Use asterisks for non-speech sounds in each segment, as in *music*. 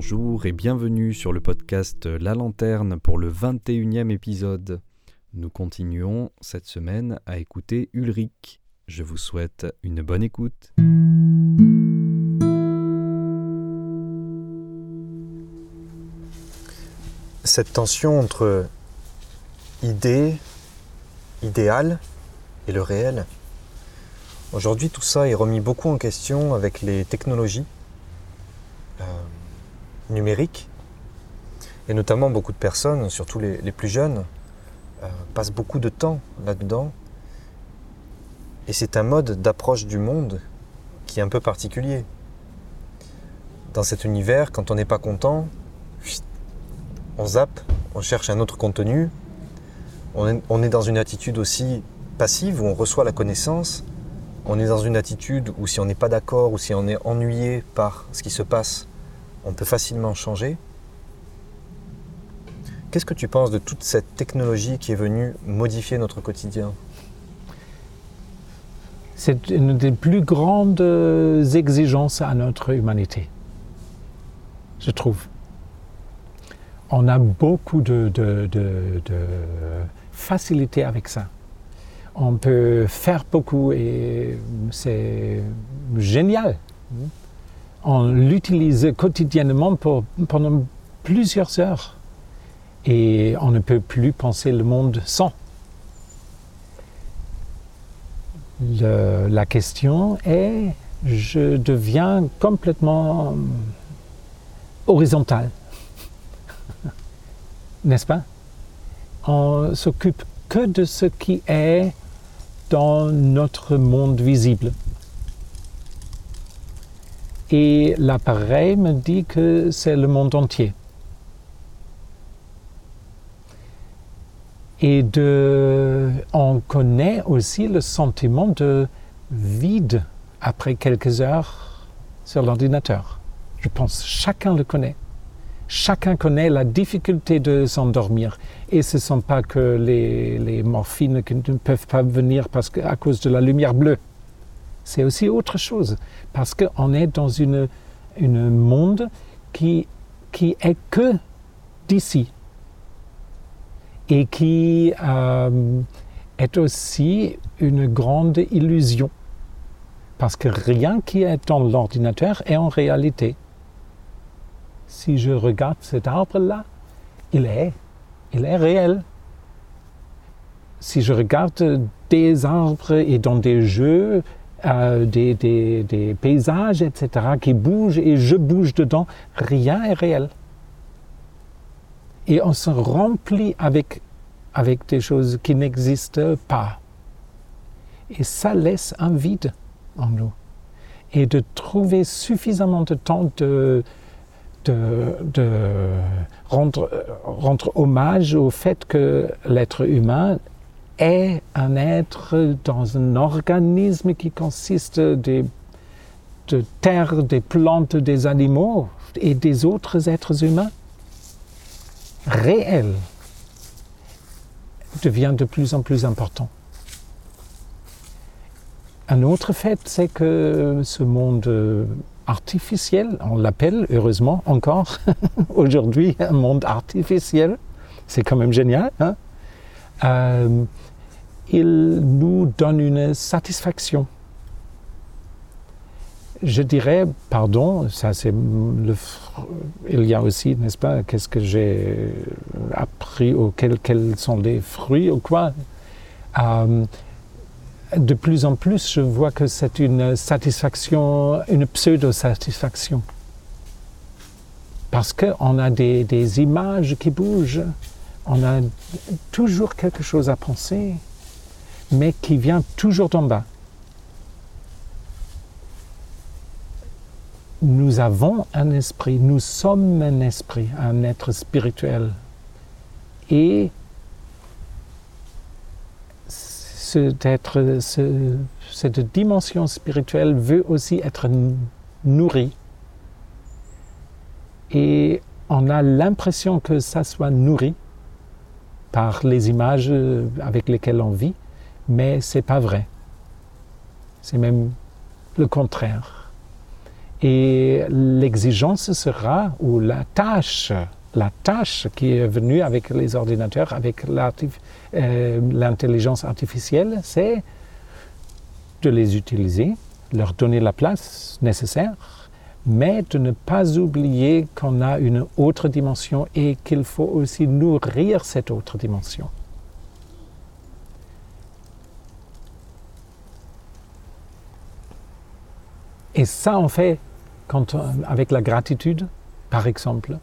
Bonjour et bienvenue sur le podcast La Lanterne pour le 21e épisode. Nous continuons cette semaine à écouter Ulrich. Je vous souhaite une bonne écoute. Cette tension entre idée, idéal et le réel. Aujourd'hui, tout ça est remis beaucoup en question avec les technologies numériques. Et notamment, beaucoup de personnes, surtout les, plus jeunes, euh, passent beaucoup de temps là-dedans. Et c'est un mode d'approche du monde qui est un peu particulier. Dans cet univers, quand on n'est pas content, on zappe, on cherche un autre contenu. On est, dans une attitude aussi passive où on reçoit la connaissance. On est dans une attitude où si on n'est pas d'accord ou si on est ennuyé par ce qui se passe, on peut facilement changer. Qu'est-ce que tu penses de toute cette technologie qui est venue modifier notre quotidien? C'est une des plus grandes exigences à notre humanité, je trouve. On a beaucoup de, facilité avec ça. On peut faire beaucoup et c'est génial. On l'utilise quotidiennement pendant plusieurs heures et on ne peut plus penser le monde sans. la question est, je deviens complètement horizontal, *laughs* n'est-ce pas? On s'occupe que de ce qui est dans notre monde visible. Et l'appareil me dit que c'est le monde entier. Et on connaît aussi le sentiment de vide après quelques heures sur l'ordinateur. Je pense chacun le connaît. Chacun connaît la difficulté de s'endormir. Et ce ne sont pas que les, morphines ne peuvent pas venir parce que, à cause de la lumière bleue. C'est aussi autre chose. Parce qu'on est dans une, une monde qui, qui est que d'ici et qui euh, est aussi une grande illusion. Parce que rien qui est dans l'ordinateur est en réalité. Si je regarde cet arbre-là, il est, il est réel. Si je regarde des arbres et dans des jeux, euh, des, paysages, etc., qui bougent et je bouge dedans, rien est réel et on se remplit avec, avec des choses qui n'existent pas. Et ça laisse un vide en nous. Et de trouver suffisamment de temps de, de, de rendre, rendre hommage au fait que l'être humain est un être dans un organisme qui consiste de terre, des plantes, des animaux et des autres êtres humains réel devient de plus en plus important. Un autre fait, c'est que ce monde artificiel, on l'appelle heureusement encore *laughs* aujourd'hui un monde artificiel, c'est quand même génial, hein? Euh, il nous donne une satisfaction je dirais, pardon, ça c'est le, il y a aussi, n'est-ce pas, qu'est-ce que j'ai appris, quels, sont les fruits ou quoi. Euh, de plus en plus, je vois que c'est une satisfaction, une pseudo-satisfaction. Parce qu'on a des images qui bougent, on a toujours quelque chose à penser, mais qui vient toujours d'en bas. nous avons un esprit, nous sommes un esprit, un être spirituel. Et cette dimension spirituelle veut aussi être nourrie. Et on a l'impression que ça soit nourri par les images avec lesquelles on vit, mais ce n'est pas vrai. C'est même le contraire. Et l'exigence sera, ou la tâche, la tâche qui est venue avec les ordinateurs, avec euh, l'intelligence artificielle, c'est de les utiliser, leur donner la place nécessaire, mais de ne pas oublier qu'on a une autre dimension et qu'il faut aussi nourrir cette autre dimension. Et ça, en fait, avec la gratitude, par exemple,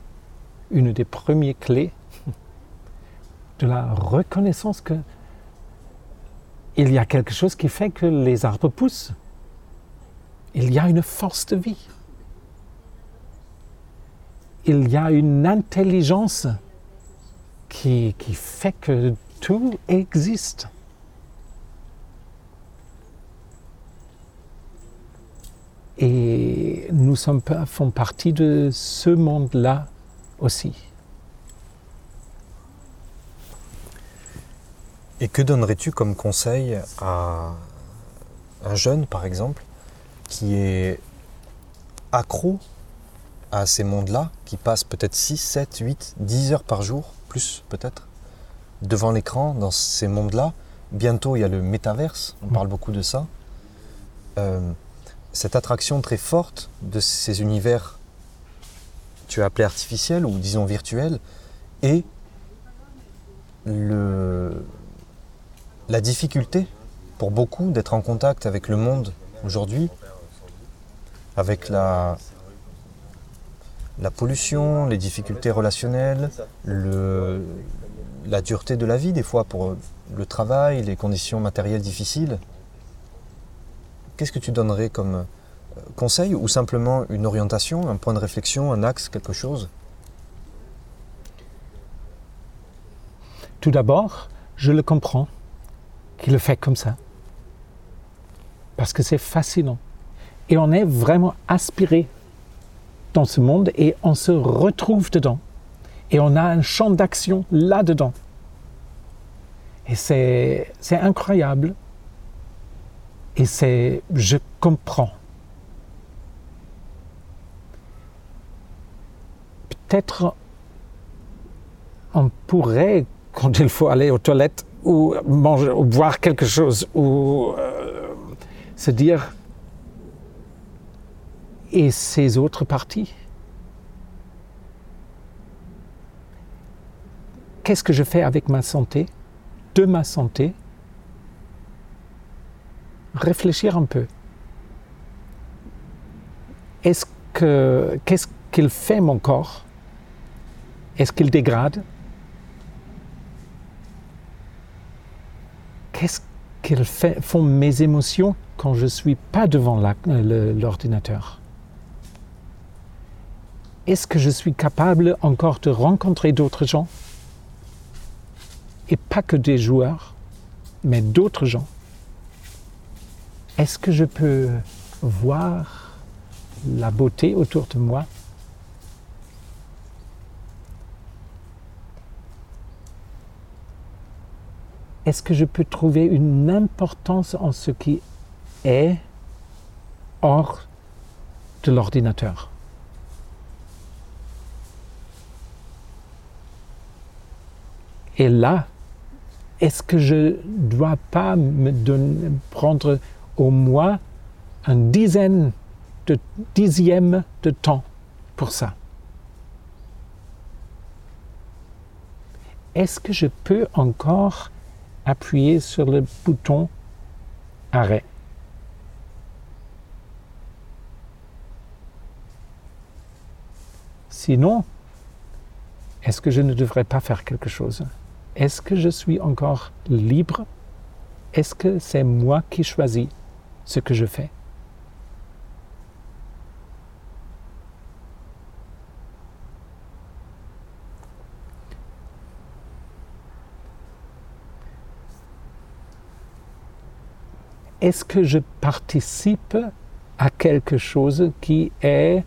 une des premières clés *laughs* de la reconnaissance que il y a quelque chose qui fait que les arbres poussent. Il y a une force de vie. Il y a une intelligence qui, fait que tout existe. Et nous sommes, faisons partie de ce monde-là aussi. Et que donnerais-tu comme conseil à un jeune, par exemple, qui est accro à ces mondes-là, qui passe peut-être 6, 7, 8, 10 heures par jour, plus peut-être, devant l'écran, dans ces mondes-là. Bientôt, il y a le métaverse, on parle beaucoup de ça. Euh, cette attraction très forte de ces univers, tu as appelé artificiels ou disons virtuels, et la difficulté pour beaucoup d'être en contact avec le monde aujourd'hui, avec la, la pollution, les difficultés relationnelles, le, la dureté de la vie des fois pour le travail, les conditions matérielles difficiles. Qu'est-ce que tu donnerais comme euh, conseil ou simplement une orientation, un point de réflexion, un axe, quelque chose? Tout d'abord, je le comprends qu'il le fait comme ça. Parce que c'est fascinant. Et on est vraiment aspiré dans ce monde et on se retrouve dedans. Et on a un champ d'action là-dedans. Et c'est incroyable. Et c'est, je comprends. Peut-être on pourrait, quand il faut aller aux toilettes, ou manger, ou boire quelque chose, ou euh, se dire et ces autres parties. Qu'est-ce que je fais avec ma santé, de ma santé? Réfléchir un peu. Est-ce que qu'est-ce qu'il fait mon corps? Est-ce qu'il dégrade? Qu'est-ce qu'elles font mes émotions quand je ne suis pas devant l'ordinateur? Est-ce que je suis capable encore de rencontrer d'autres gens? Et pas que des joueurs, mais d'autres gens. Est-ce que je peux voir la beauté autour de moi? Est-ce que je peux trouver une importance en ce qui est hors de l'ordinateur? Et là, est-ce que je ne dois pas me prendre au moins un dizaine de dixième de temps pour ça? Est-ce que je peux encore appuyer sur le bouton arrêt? Sinon, est-ce que je ne devrais pas faire quelque chose? Est-ce que je suis encore libre? Est-ce que c'est moi qui choisis ce que je fais? Est-ce que je participe à quelque chose qui est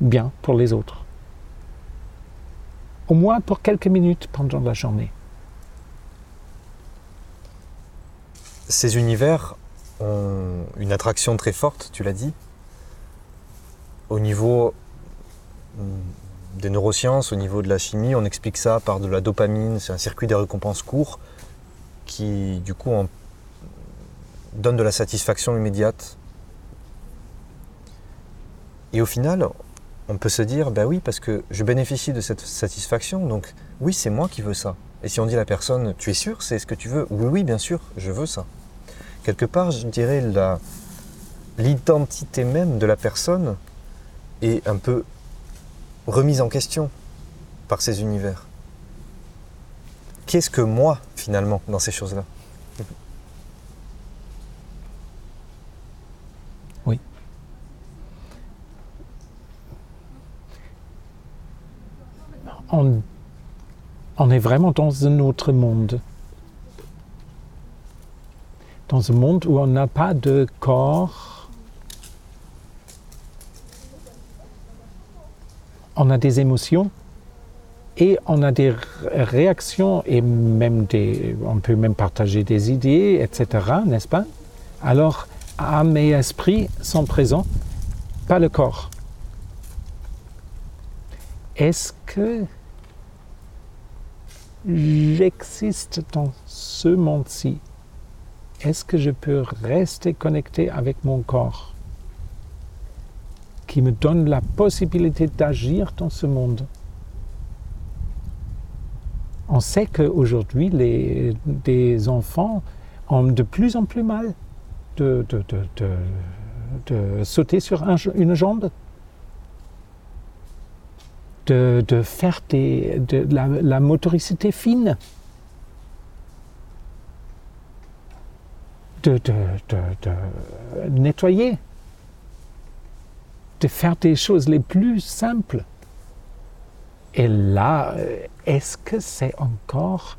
bien pour les autres? Au moins pour quelques minutes pendant la journée. Ces univers ont une attraction très forte, tu l'as dit. au niveau des neurosciences, au niveau de la chimie, on explique ça par de la dopamine, c'est un circuit des récompenses court qui du coup donne de la satisfaction immédiate. Et au final, on peut se dire, ben oui, parce que je bénéficie de cette satisfaction, donc oui, c'est moi qui veux ça. Et si on dit à la personne, tu es sûr, c'est ce que tu veux Oui, oui, bien sûr, je veux ça. Quelque part, je dirais, l'identité même de la personne est un peu remise en question par ces univers. Qu'est-ce que moi, finalement, dans ces choses-là? On, est vraiment dans un autre monde. Dans un monde où on n'a pas de corps. On a des émotions et on a des ré- réactions et même des, on peut même partager des idées, etc., n'est-ce pas? Alors, âme et esprit sont présents, pas le corps. Est-ce que j'existe dans ce monde-ci. Est-ce que je peux rester connecté avec mon corps qui me donne la possibilité d'agir dans ce monde? On sait qu'aujourd'hui, les, des enfants ont de plus en plus mal de, sauter sur un- une jambe de, faire des- de la, motoricité fine, de, de- nettoyer, de faire des choses les plus simples. Et là, est-ce que c'est encore...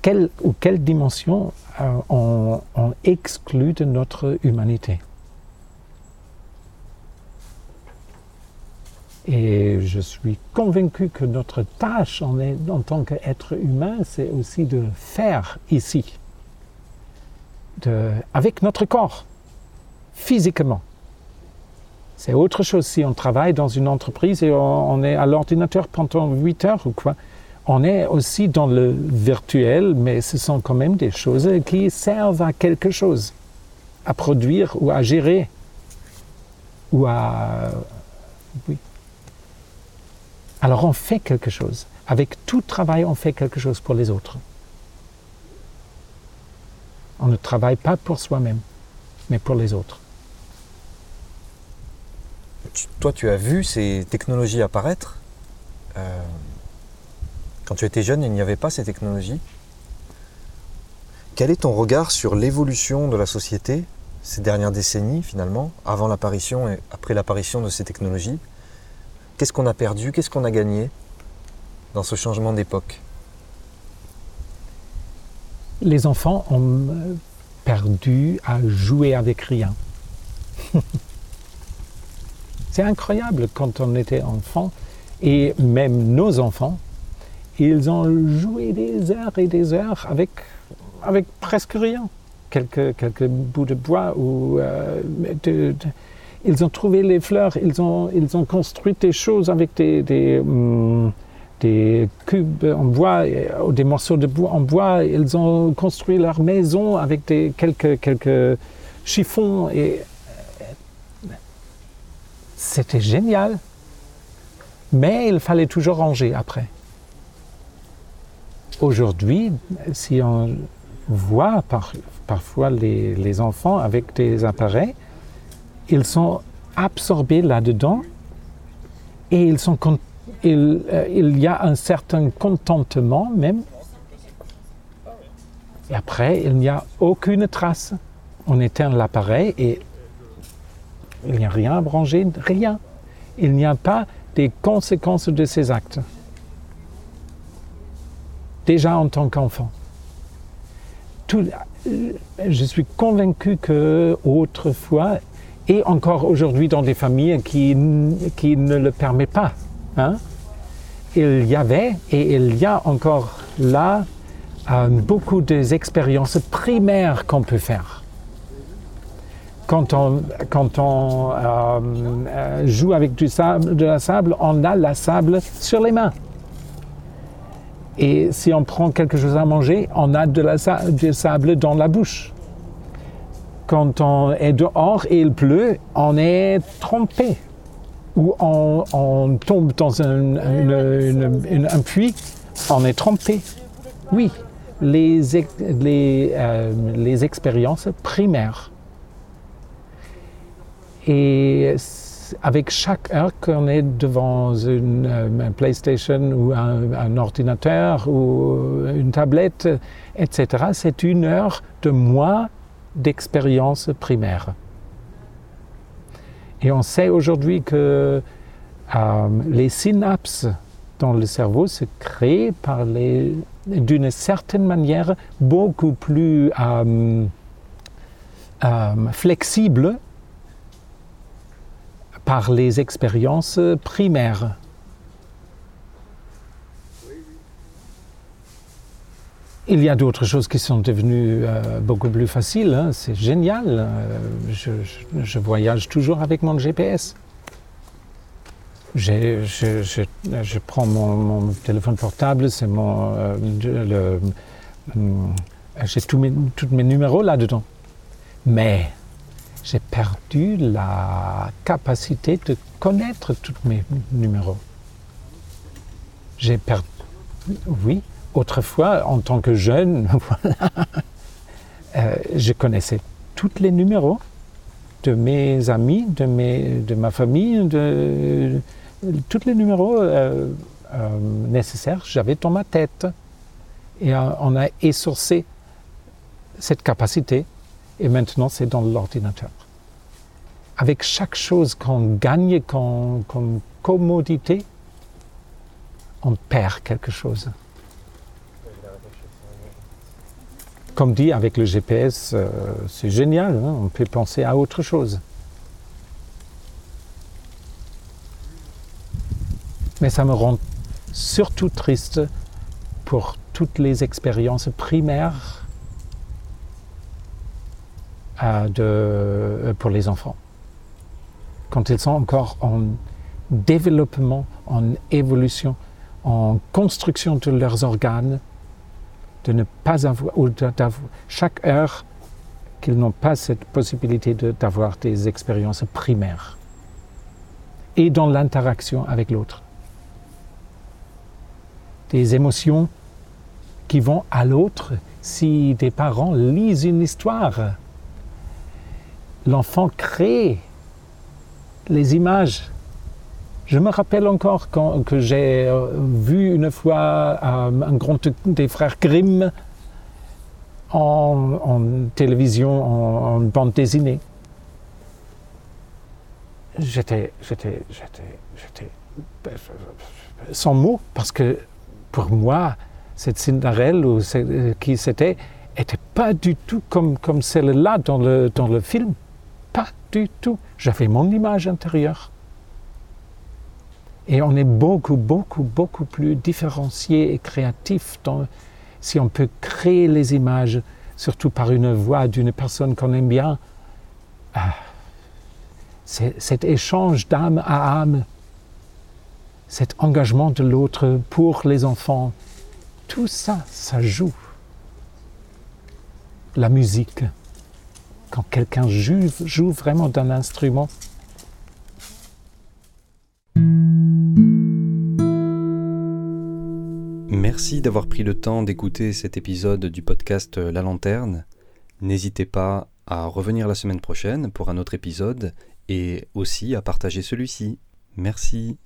Quelle, ou quelle dimension euh, on, on exclut de notre humanité? Et je suis convaincu que notre tâche en, tant qu'être humain, c'est aussi de faire ici, de- avec notre corps, physiquement. C'est autre chose si on travaille dans une entreprise et on, on est à l'ordinateur pendant 8 heures ou quoi. On est aussi dans le virtuel, mais ce sont quand même des choses qui servent à quelque chose, à produire ou à gérer, ou à... Oui. Alors on fait quelque chose. Avec tout travail, on fait quelque chose pour les autres. On ne travaille pas pour soi-même, mais pour les autres. Toi, tu as vu ces technologies apparaître? Euh, quand tu étais jeune, il n'y avait pas ces technologies. Quel est ton regard sur l'évolution de la société ces dernières décennies, finalement, avant l'apparition et après l'apparition de ces technologies? Qu'est-ce qu'on a perdu? Qu'est-ce qu'on a gagné dans ce changement d'époque? Les enfants ont perdu à jouer avec rien. *laughs* C'est incroyable quand on était enfant, et même nos enfants, ils ont joué des heures et des heures avec, presque rien. Quelques, bouts de bois ou euh, de- ils ont trouvé les fleurs, ils ont, ils ont construit des choses avec des, des, hum, cubes en bois, des morceaux de bois en bois. Ils ont construit leur maison avec des, quelques, quelques chiffons. Et c'était génial. Mais il fallait toujours ranger après. Aujourd'hui, si on voit par- parfois les, les enfants avec des appareils, ils sont absorbés là-dedans et euh, il y a un certain contentement même. Et après, il n'y a aucune trace. On éteint l'appareil et il n'y a rien à ranger, rien. Il n'y a pas des conséquences de ces actes. Déjà en tant qu'enfant. Euh, je suis convaincu que autrefois, et encore aujourd'hui dans des familles qui, qui ne le permettent pas, hein, il y avait et il y a encore là euh, beaucoup d'expériences primaires qu'on peut faire. quand on, quand on euh, euh, joue avec du sable, de la sable, on a la sable sur les mains. Et si on prend quelque chose à manger, on a de la, du sable dans la bouche. Quand on est dehors et il pleut, on est trompé. Ou on, tombe dans un, un puits, on est trompé. Oui, les, les, euh, les expériences primaires. Et avec chaque heure qu'on est devant une, euh, un PlayStation ou un, ordinateur ou une tablette, etc., c'est une heure de moins d'expérience primaire. Et on sait aujourd'hui que euh, les synapses dans le cerveau se créent d'une certaine manière beaucoup plus euh, flexible par les expériences primaires. Il y a d'autres choses qui sont devenues euh, beaucoup plus faciles. Hein. C'est génial. Euh, je, voyage toujours avec mon GPS. Je, prends mon, téléphone portable, c'est mon, euh, j'ai tous mes, tous mes numéros là-dedans. Mais j'ai perdu la capacité de connaître tous mes numéros. J'ai perdu, oui, autrefois, en tant que jeune, *laughs* euh, je connaissais tous les numéros de mes amis, de, mes, de ma famille, de, tous les numéros euh, euh, nécessaires, j'avais dans ma tête. Et on a essorcé cette capacité et maintenant c'est dans l'ordinateur. Avec chaque chose qu'on gagne comme, commodité, on perd quelque chose. Comme dit avec le GPS, euh, c'est génial, hein, on peut penser à autre chose. Mais ça me rend surtout triste pour toutes les expériences primaires de, euh, pour les enfants. Quand ils sont encore en développement, en évolution, en construction de leurs organes, de ne pas avoir, ou d'avoir, chaque heure qu'ils n'ont pas cette possibilité d'avoir des expériences primaires et dans l'interaction avec l'autre. Des émotions qui vont à l'autre si des parents lisent une histoire l'enfant crée les images. Je me rappelle encore quand, que j'ai euh, vu une fois euh, un grand des frères Grimm en, télévision, en, bande dessinée. J'étais, sans mots parce que pour moi, cette Cinderelle ou qui c'était, n'était pas du tout comme, comme celle-là dans le, dans le film. Pas du tout. J'avais mon image intérieure. Et on est beaucoup, beaucoup, beaucoup plus différencié et créatif si on peut créer les images, surtout par une voix d'une personne qu'on aime bien. Ah, cet échange d'âme à âme, cet engagement de l'autre pour les enfants, tout ça, ça joue. La musique quand quelqu'un joue, joue vraiment d'un instrument. Merci d'avoir pris le temps d'écouter cet épisode du podcast La Lanterne. N'hésitez pas à revenir la semaine prochaine pour un autre épisode et aussi à partager celui-ci. Merci.